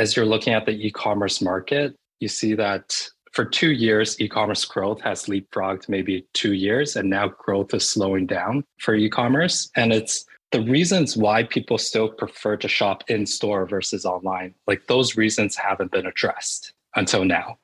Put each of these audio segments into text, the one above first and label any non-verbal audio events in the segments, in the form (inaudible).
as you're looking at the e-commerce market, you see that for two years, e-commerce growth has leapfrogged maybe two years, and now growth is slowing down for e-commerce. And it's the reasons why people still prefer to shop in store versus online, like those reasons haven't been addressed until now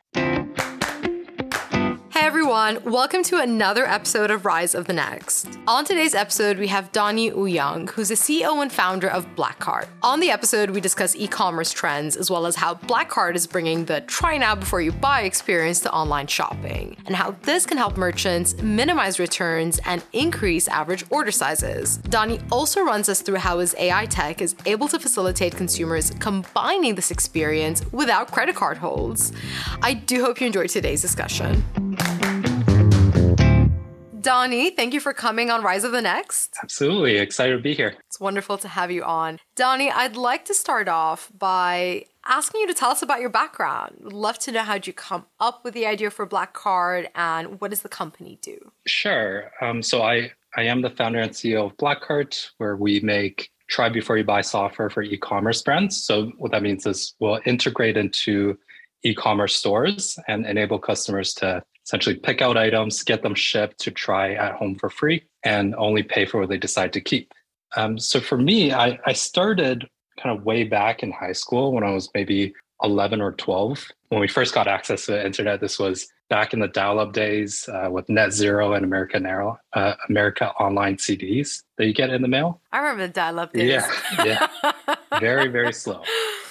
everyone, welcome to another episode of Rise of the Next. On today's episode, we have Donny Ouyang, who's the CEO and founder of Blackcart. On the episode, we discuss e commerce trends as well as how Blackcart is bringing the try now before you buy experience to online shopping, and how this can help merchants minimize returns and increase average order sizes. Donny also runs us through how his AI tech is able to facilitate consumers combining this experience without credit card holds. I do hope you enjoyed today's discussion. Donny, thank you for coming on Rise of the Next. Absolutely. Excited to be here. It's wonderful to have you on. Donny, I'd like to start off by asking you to tell us about your background. Would love to know how did you come up with the idea for Blackcart and what does the company do? Sure. Um, so I, I am the founder and CEO of Blackcart, where we make try before you buy software for e-commerce brands. So what that means is we'll integrate into e-commerce stores and enable customers to essentially pick out items, get them shipped to try at home for free, and only pay for what they decide to keep. Um, so for me, I, I started kind of way back in high school when I was maybe 11 or 12. When we first got access to the internet, this was back in the dial-up days uh, with Net Zero and America Narrow, uh, America Online CDs that you get in the mail. I remember the dial-up days. Yeah, yeah, (laughs) very very slow,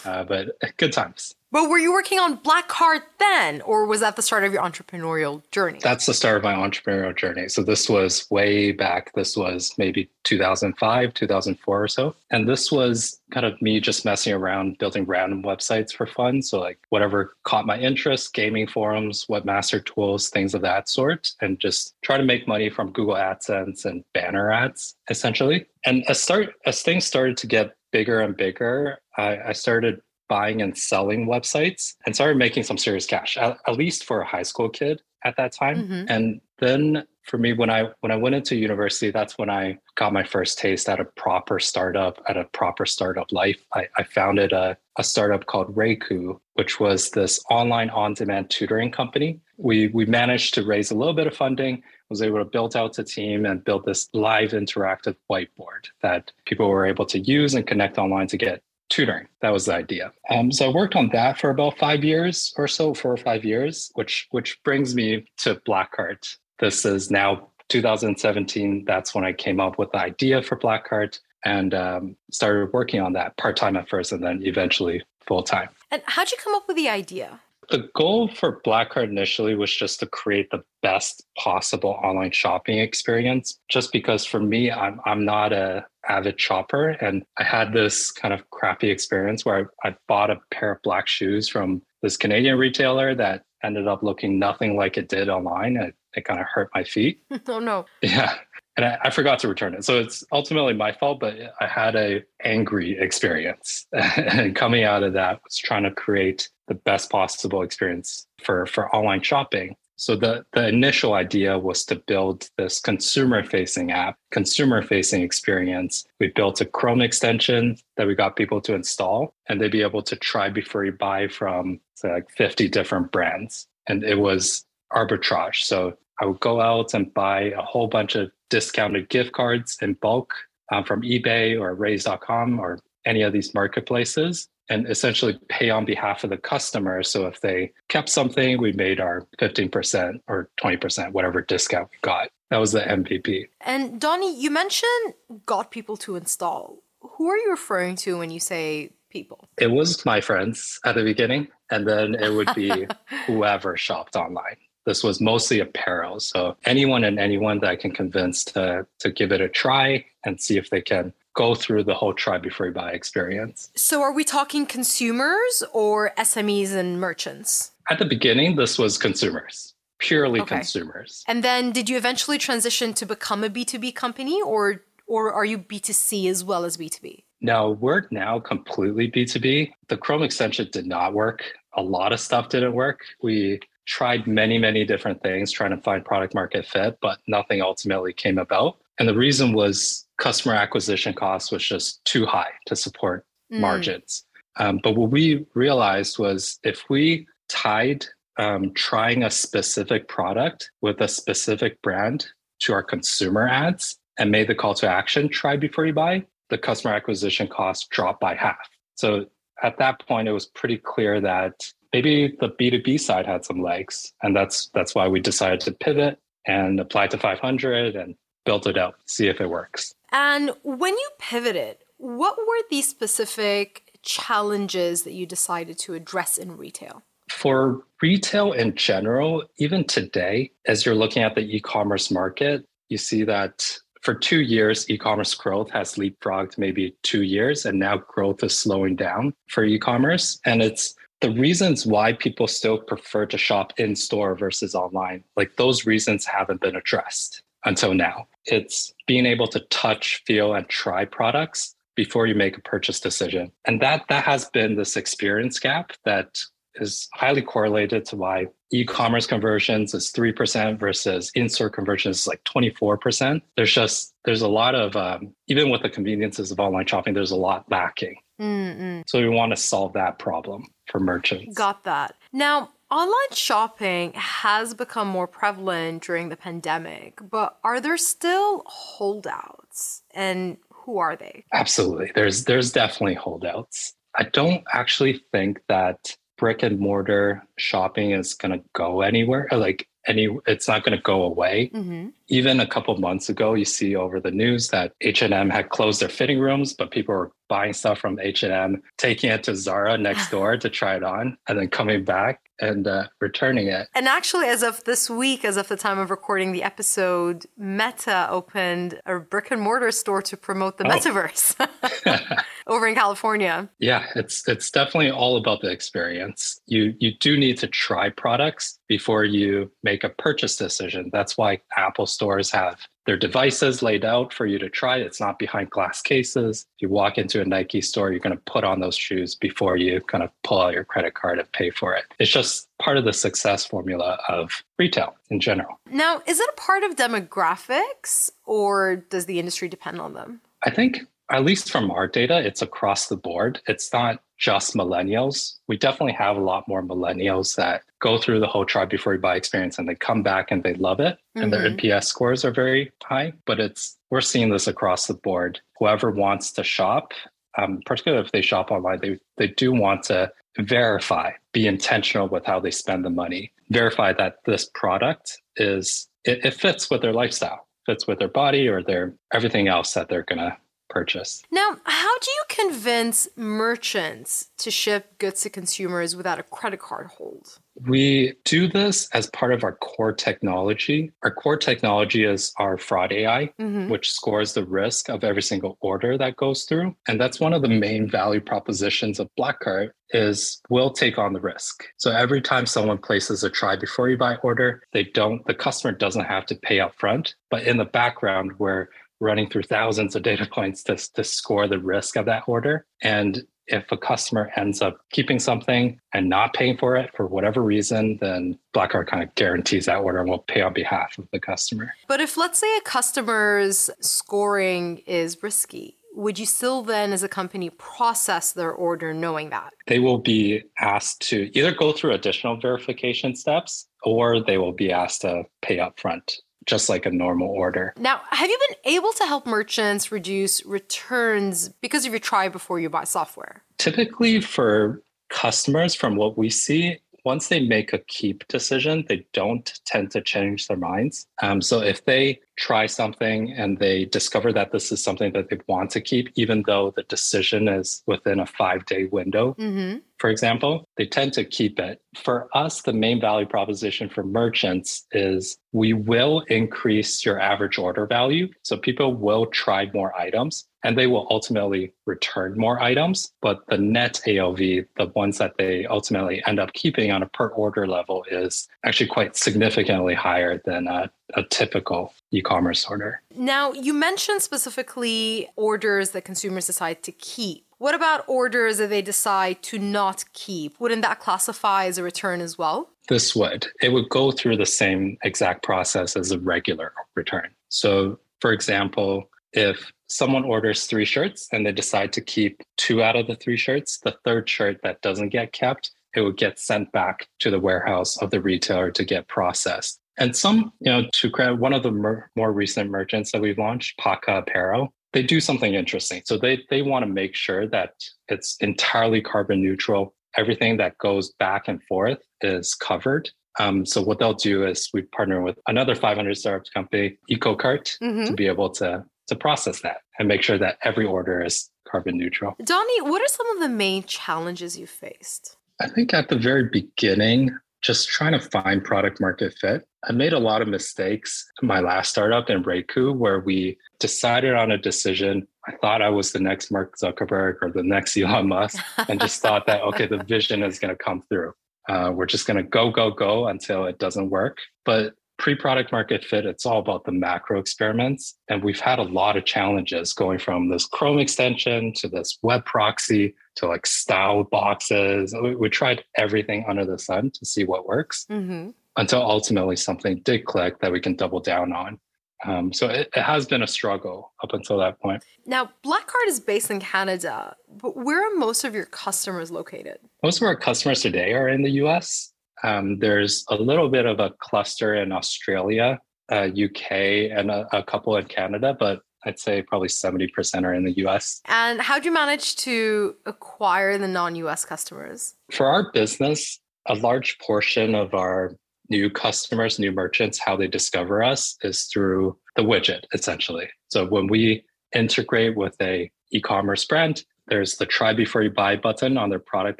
uh, but good times. But were you working on Blackcart then, or was that the start of your entrepreneurial journey? That's the start of my entrepreneurial journey. So this was way back. This was maybe 2005, 2004 or so. And this was kind of me just messing around building random websites for fun. So like whatever caught my interest, gaming forums, webmaster tools, things of that sort, and just try to make money from Google AdSense and banner ads essentially. And as start as things started to get bigger and bigger, I, I started buying and selling websites and started making some serious cash, at, at least for a high school kid at that time. Mm-hmm. And then for me, when I when I went into university, that's when I got my first taste at a proper startup, at a proper startup life. I, I founded a, a startup called Reiku, which was this online on-demand tutoring company. We we managed to raise a little bit of funding, was able to build out a team and build this live interactive whiteboard that people were able to use and connect online to get tutoring. That was the idea. Um, so I worked on that for about five years or so, four or five years, which which brings me to Blackcart. This is now 2017. That's when I came up with the idea for Blackcart and um, started working on that part time at first, and then eventually full time. And how'd you come up with the idea? The goal for Blackcart initially was just to create the best possible online shopping experience. Just because for me, I'm I'm not a avid shopper, and I had this kind of crappy experience where I, I bought a pair of black shoes from this Canadian retailer that ended up looking nothing like it did online. It, it kind of hurt my feet. (laughs) oh no! Yeah, and I, I, forgot to return it. So it's ultimately my fault, but I had a angry experience. (laughs) and coming out of that was trying to create the best possible experience for, for online shopping. So the, the initial idea was to build this consumer facing app, consumer facing experience. We built a Chrome extension that we got people to install and they'd be able to try before you buy from say like 50 different brands. And it was arbitrage. So I would go out and buy a whole bunch of discounted gift cards in bulk um, from eBay or Raise.com or any of these marketplaces and essentially pay on behalf of the customer. So if they kept something, we made our 15% or 20%, whatever discount we got. That was the MVP. And Donny, you mentioned got people to install. Who are you referring to when you say people? It was my friends at the beginning, and then it would be (laughs) whoever shopped online this was mostly apparel. So anyone and anyone that I can convince to to give it a try and see if they can go through the whole try before you buy experience. So are we talking consumers or SMEs and merchants? At the beginning, this was consumers. Purely okay. consumers. And then did you eventually transition to become a B2B company or or are you B2C as well as B2B? No, we're now completely B2B. The Chrome extension did not work. A lot of stuff didn't work. We tried many, many different things trying to find product market fit, but nothing ultimately came about. And the reason was customer acquisition cost was just too high to support mm. margins. Um, but what we realized was if we tied um, trying a specific product with a specific brand to our consumer ads and made the call to action try before you buy, the customer acquisition cost dropped by half. So at that point, it was pretty clear that maybe the B2B side had some legs. And that's that's why we decided to pivot and apply to 500 and build it out, see if it works. And when you pivoted, what were the specific challenges that you decided to address in retail? For retail in general, even today, as you're looking at the e commerce market, you see that for two years, e commerce growth has leapfrogged maybe two years, and now growth is slowing down for e commerce. And it's the reasons why people still prefer to shop in store versus online, like those reasons haven't been addressed until now. It's being able to touch, feel, and try products before you make a purchase decision. And that that has been this experience gap that is highly correlated to why e-commerce conversions is 3% versus in-store conversions is like 24% there's just there's a lot of um, even with the conveniences of online shopping there's a lot lacking. Mm-mm. so we want to solve that problem for merchants. Got that. Now online shopping has become more prevalent during the pandemic but are there still holdouts? And who are they? Absolutely. There's there's definitely holdouts. I don't actually think that brick and mortar shopping is going to go anywhere like any it's not going to go away mm-hmm. even a couple months ago you see over the news that h&m had closed their fitting rooms but people were buying stuff from h&m taking it to zara next (sighs) door to try it on and then coming back and uh, returning it. And actually, as of this week, as of the time of recording the episode, Meta opened a brick and mortar store to promote the oh. metaverse (laughs) (laughs) over in California. Yeah, it's it's definitely all about the experience. You you do need to try products before you make a purchase decision. That's why Apple stores have their devices laid out for you to try. It's not behind glass cases. If you walk into a Nike store, you're going to put on those shoes before you kind of pull out your credit card and pay for it. It's just part of the success formula of retail in general. Now, is it a part of demographics or does the industry depend on them? I think at least from our data, it's across the board. It's not just millennials. We definitely have a lot more millennials that go through the whole try before you buy experience and they come back and they love it mm-hmm. and their NPS mm-hmm. scores are very high. But it's we're seeing this across the board. Whoever wants to shop, um, particularly if they shop online, they they do want to verify, be intentional with how they spend the money, verify that this product is it, it fits with their lifestyle, fits with their body or their everything else that they're gonna purchase. Now, how do you convince merchants to ship goods to consumers without a credit card hold? We do this as part of our core technology. Our core technology is our fraud AI, mm-hmm. which scores the risk of every single order that goes through. And that's one of the main value propositions of Blackcart is we'll take on the risk. So every time someone places a try before you buy order, they don't the customer doesn't have to pay up front, but in the background we're running through thousands of data points to, to score the risk of that order. And if a customer ends up keeping something and not paying for it for whatever reason, then Blackcart kind of guarantees that order and will pay on behalf of the customer. But if, let's say, a customer's scoring is risky, would you still then, as a company, process their order knowing that? They will be asked to either go through additional verification steps or they will be asked to pay upfront just like a normal order. Now, have you been able to help merchants reduce returns because of your try before you buy software? Typically, for customers, from what we see, once they make a keep decision, they don't tend to change their minds. Um, so if they try something and they discover that this is something that they want to keep, even though the decision is within a five day window, mm-hmm. for example, they tend to keep it. For us, the main value proposition for merchants is we will increase your average order value. So people will try more items and they will ultimately return more items. But the net AOV, the ones that they ultimately end up keeping on a per order level, is actually quite significantly higher than a typical e commerce order. Now, you mentioned specifically orders that consumers decide to keep. What about orders that they decide to not keep? Wouldn't that classify as a return as well? This would. It would go through the same exact process as a regular return. So, for example, if someone orders three shirts and they decide to keep two out of the three shirts, the third shirt that doesn't get kept, it would get sent back to the warehouse of the retailer to get processed. And some, you know, to credit one of the mer- more recent merchants that we've launched, Paka Apparel, they do something interesting. So they they want to make sure that it's entirely carbon neutral. Everything that goes back and forth is covered. Um, so what they'll do is we partner with another 500 startup company, EcoCart, mm-hmm. to be able to to process that and make sure that every order is carbon neutral. Donny, what are some of the main challenges you faced? I think at the very beginning, just trying to find product market fit. I made a lot of mistakes in my last startup in Reiku where we decided on a decision. I thought I was the next Mark Zuckerberg or the next (laughs) Elon Musk and just thought that, okay, the vision is going to come through. Uh, we're just going to go, go, go until it doesn't work. But pre-product market fit it's all about the macro experiments and we've had a lot of challenges going from this chrome extension to this web proxy to like style boxes we, we tried everything under the sun to see what works mm-hmm. Until ultimately something did click that we can double down on um, so it, it, has been a struggle up until that point. Now, Blackcart is based in Canada, but where are most of your customers located? Most of our customers today are in the US. Um, there's a little bit of a cluster in Australia, uh, UK, and a, a couple in Canada, but I'd say probably 70% are in the US. And how do you manage to acquire the non US customers? For our business, a large portion of our new customers, new merchants, how they discover us is through the widget, essentially. So when we integrate with a e-commerce brand, there's the try before you buy button on their product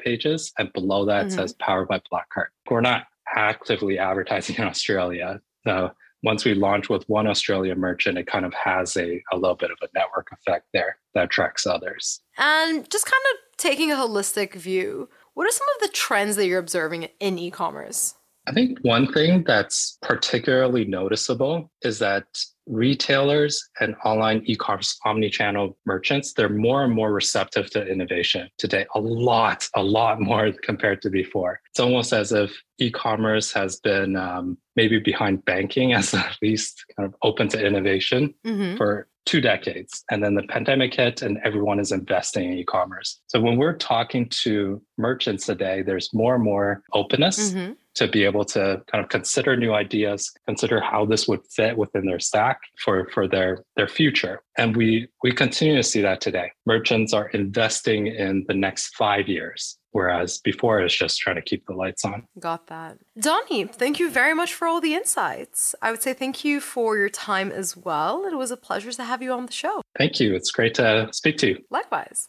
pages. And below that mm-hmm. says powered by Blackcart. We're not actively advertising (laughs) in Australia. So once we launch with one Australian merchant, it kind of has a, a little bit of a network effect there that attracts others. And just kind of taking a holistic view, what are some of the trends that you're observing in e commerce? I think one thing that's particularly noticeable is that retailers and online e-commerce omni-channel merchants they're more and more receptive to innovation today a lot a lot more (laughs) compared to before. It's almost as if e-commerce has been um, maybe behind banking as (laughs) at least kind of open to innovation mm-hmm. for two decades and then the pandemic hit and everyone is investing in e-commerce. So when we're talking to merchants today there's more and more openness mm-hmm. to be able to kind of consider new ideas, consider how this would fit within their stack for, for their, their future. And we, we continue to see that today. Merchants are investing in the next five years, whereas before it's just trying to keep the lights on. Got that. Donny, thank you very much for all the insights. I would say thank you for your time as well. It was a pleasure to have you on the show. Thank you. It's great to speak to you. Likewise.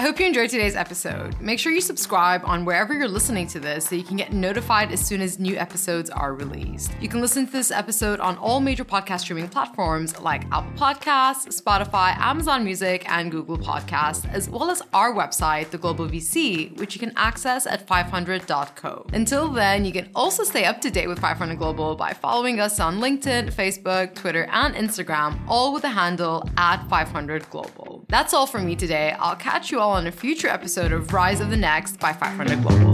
I hope you enjoyed today's episode. Make sure you subscribe on wherever you're listening to this so you can get notified as soon as new episodes are released. You can listen to this episode on all major podcast streaming platforms like Apple Podcasts, Spotify, Amazon Music, and Google Podcasts, as well as our website, The Global VC, which you can access at 500.co. Until then, you can also stay up to date with 500 Global by following us on LinkedIn, Facebook, Twitter, and Instagram, all with the handle at 500 Global. That's all from me today. I'll catch you all on a future episode of Rise of the Next by 500 Global.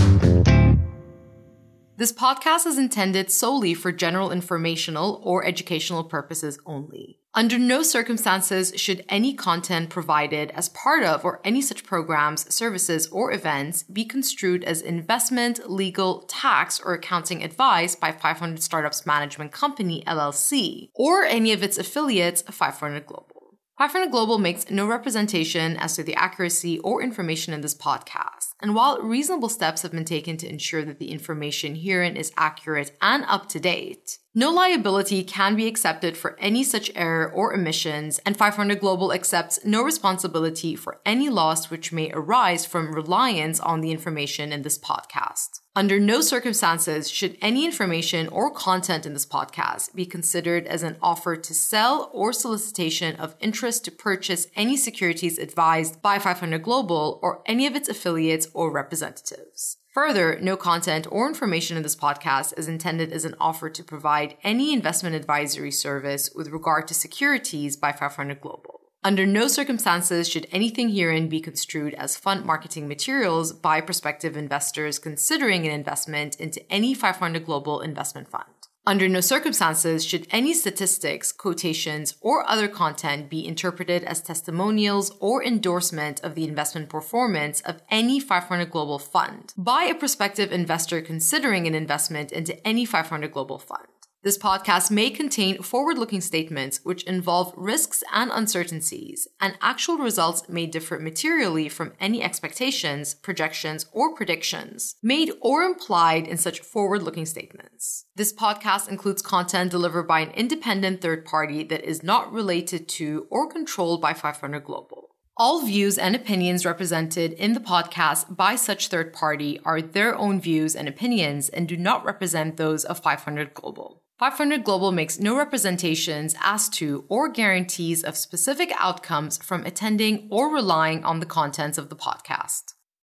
This podcast is intended solely for general informational or educational purposes only. Under no circumstances should any content provided as part of or any such programs, services, or events be construed as investment, legal, tax, or accounting advice by 500 Startups Management Company, LLC, or any of its affiliates, 500 Global. 500 Global makes no representation as to the accuracy or information in this podcast. And while reasonable steps have been taken to ensure that the information herein is accurate and up to date, no liability can be accepted for any such error or omissions, and 500 Global accepts no responsibility for any loss which may arise from reliance on the information in this podcast. Under no circumstances should any information or content in this podcast be considered as an offer to sell or solicitation of interest to purchase any securities advised by 500 Global or any of its affiliates or representatives. Further, no content or information in this podcast is intended as an offer to provide any investment advisory service with regard to securities by 500 Global. Under no circumstances should anything herein be construed as fund marketing materials by prospective investors considering an investment into any 500 Global investment fund. Under no circumstances should any statistics, quotations, or other content be interpreted as testimonials or endorsement of the investment performance of any 500 Global fund by a prospective investor considering an investment into any 500 Global fund. This podcast may contain forward looking statements which involve risks and uncertainties, and actual results may differ materially from any expectations, projections, or predictions made or implied in such forward looking statements. This podcast includes content delivered by an independent third party that is not related to or controlled by 500 Global. All views and opinions represented in the podcast by such third party are their own views and opinions and do not represent those of 500 Global. 500 Global makes no representations as to or guarantees of specific outcomes from attending or relying on the contents of the podcast.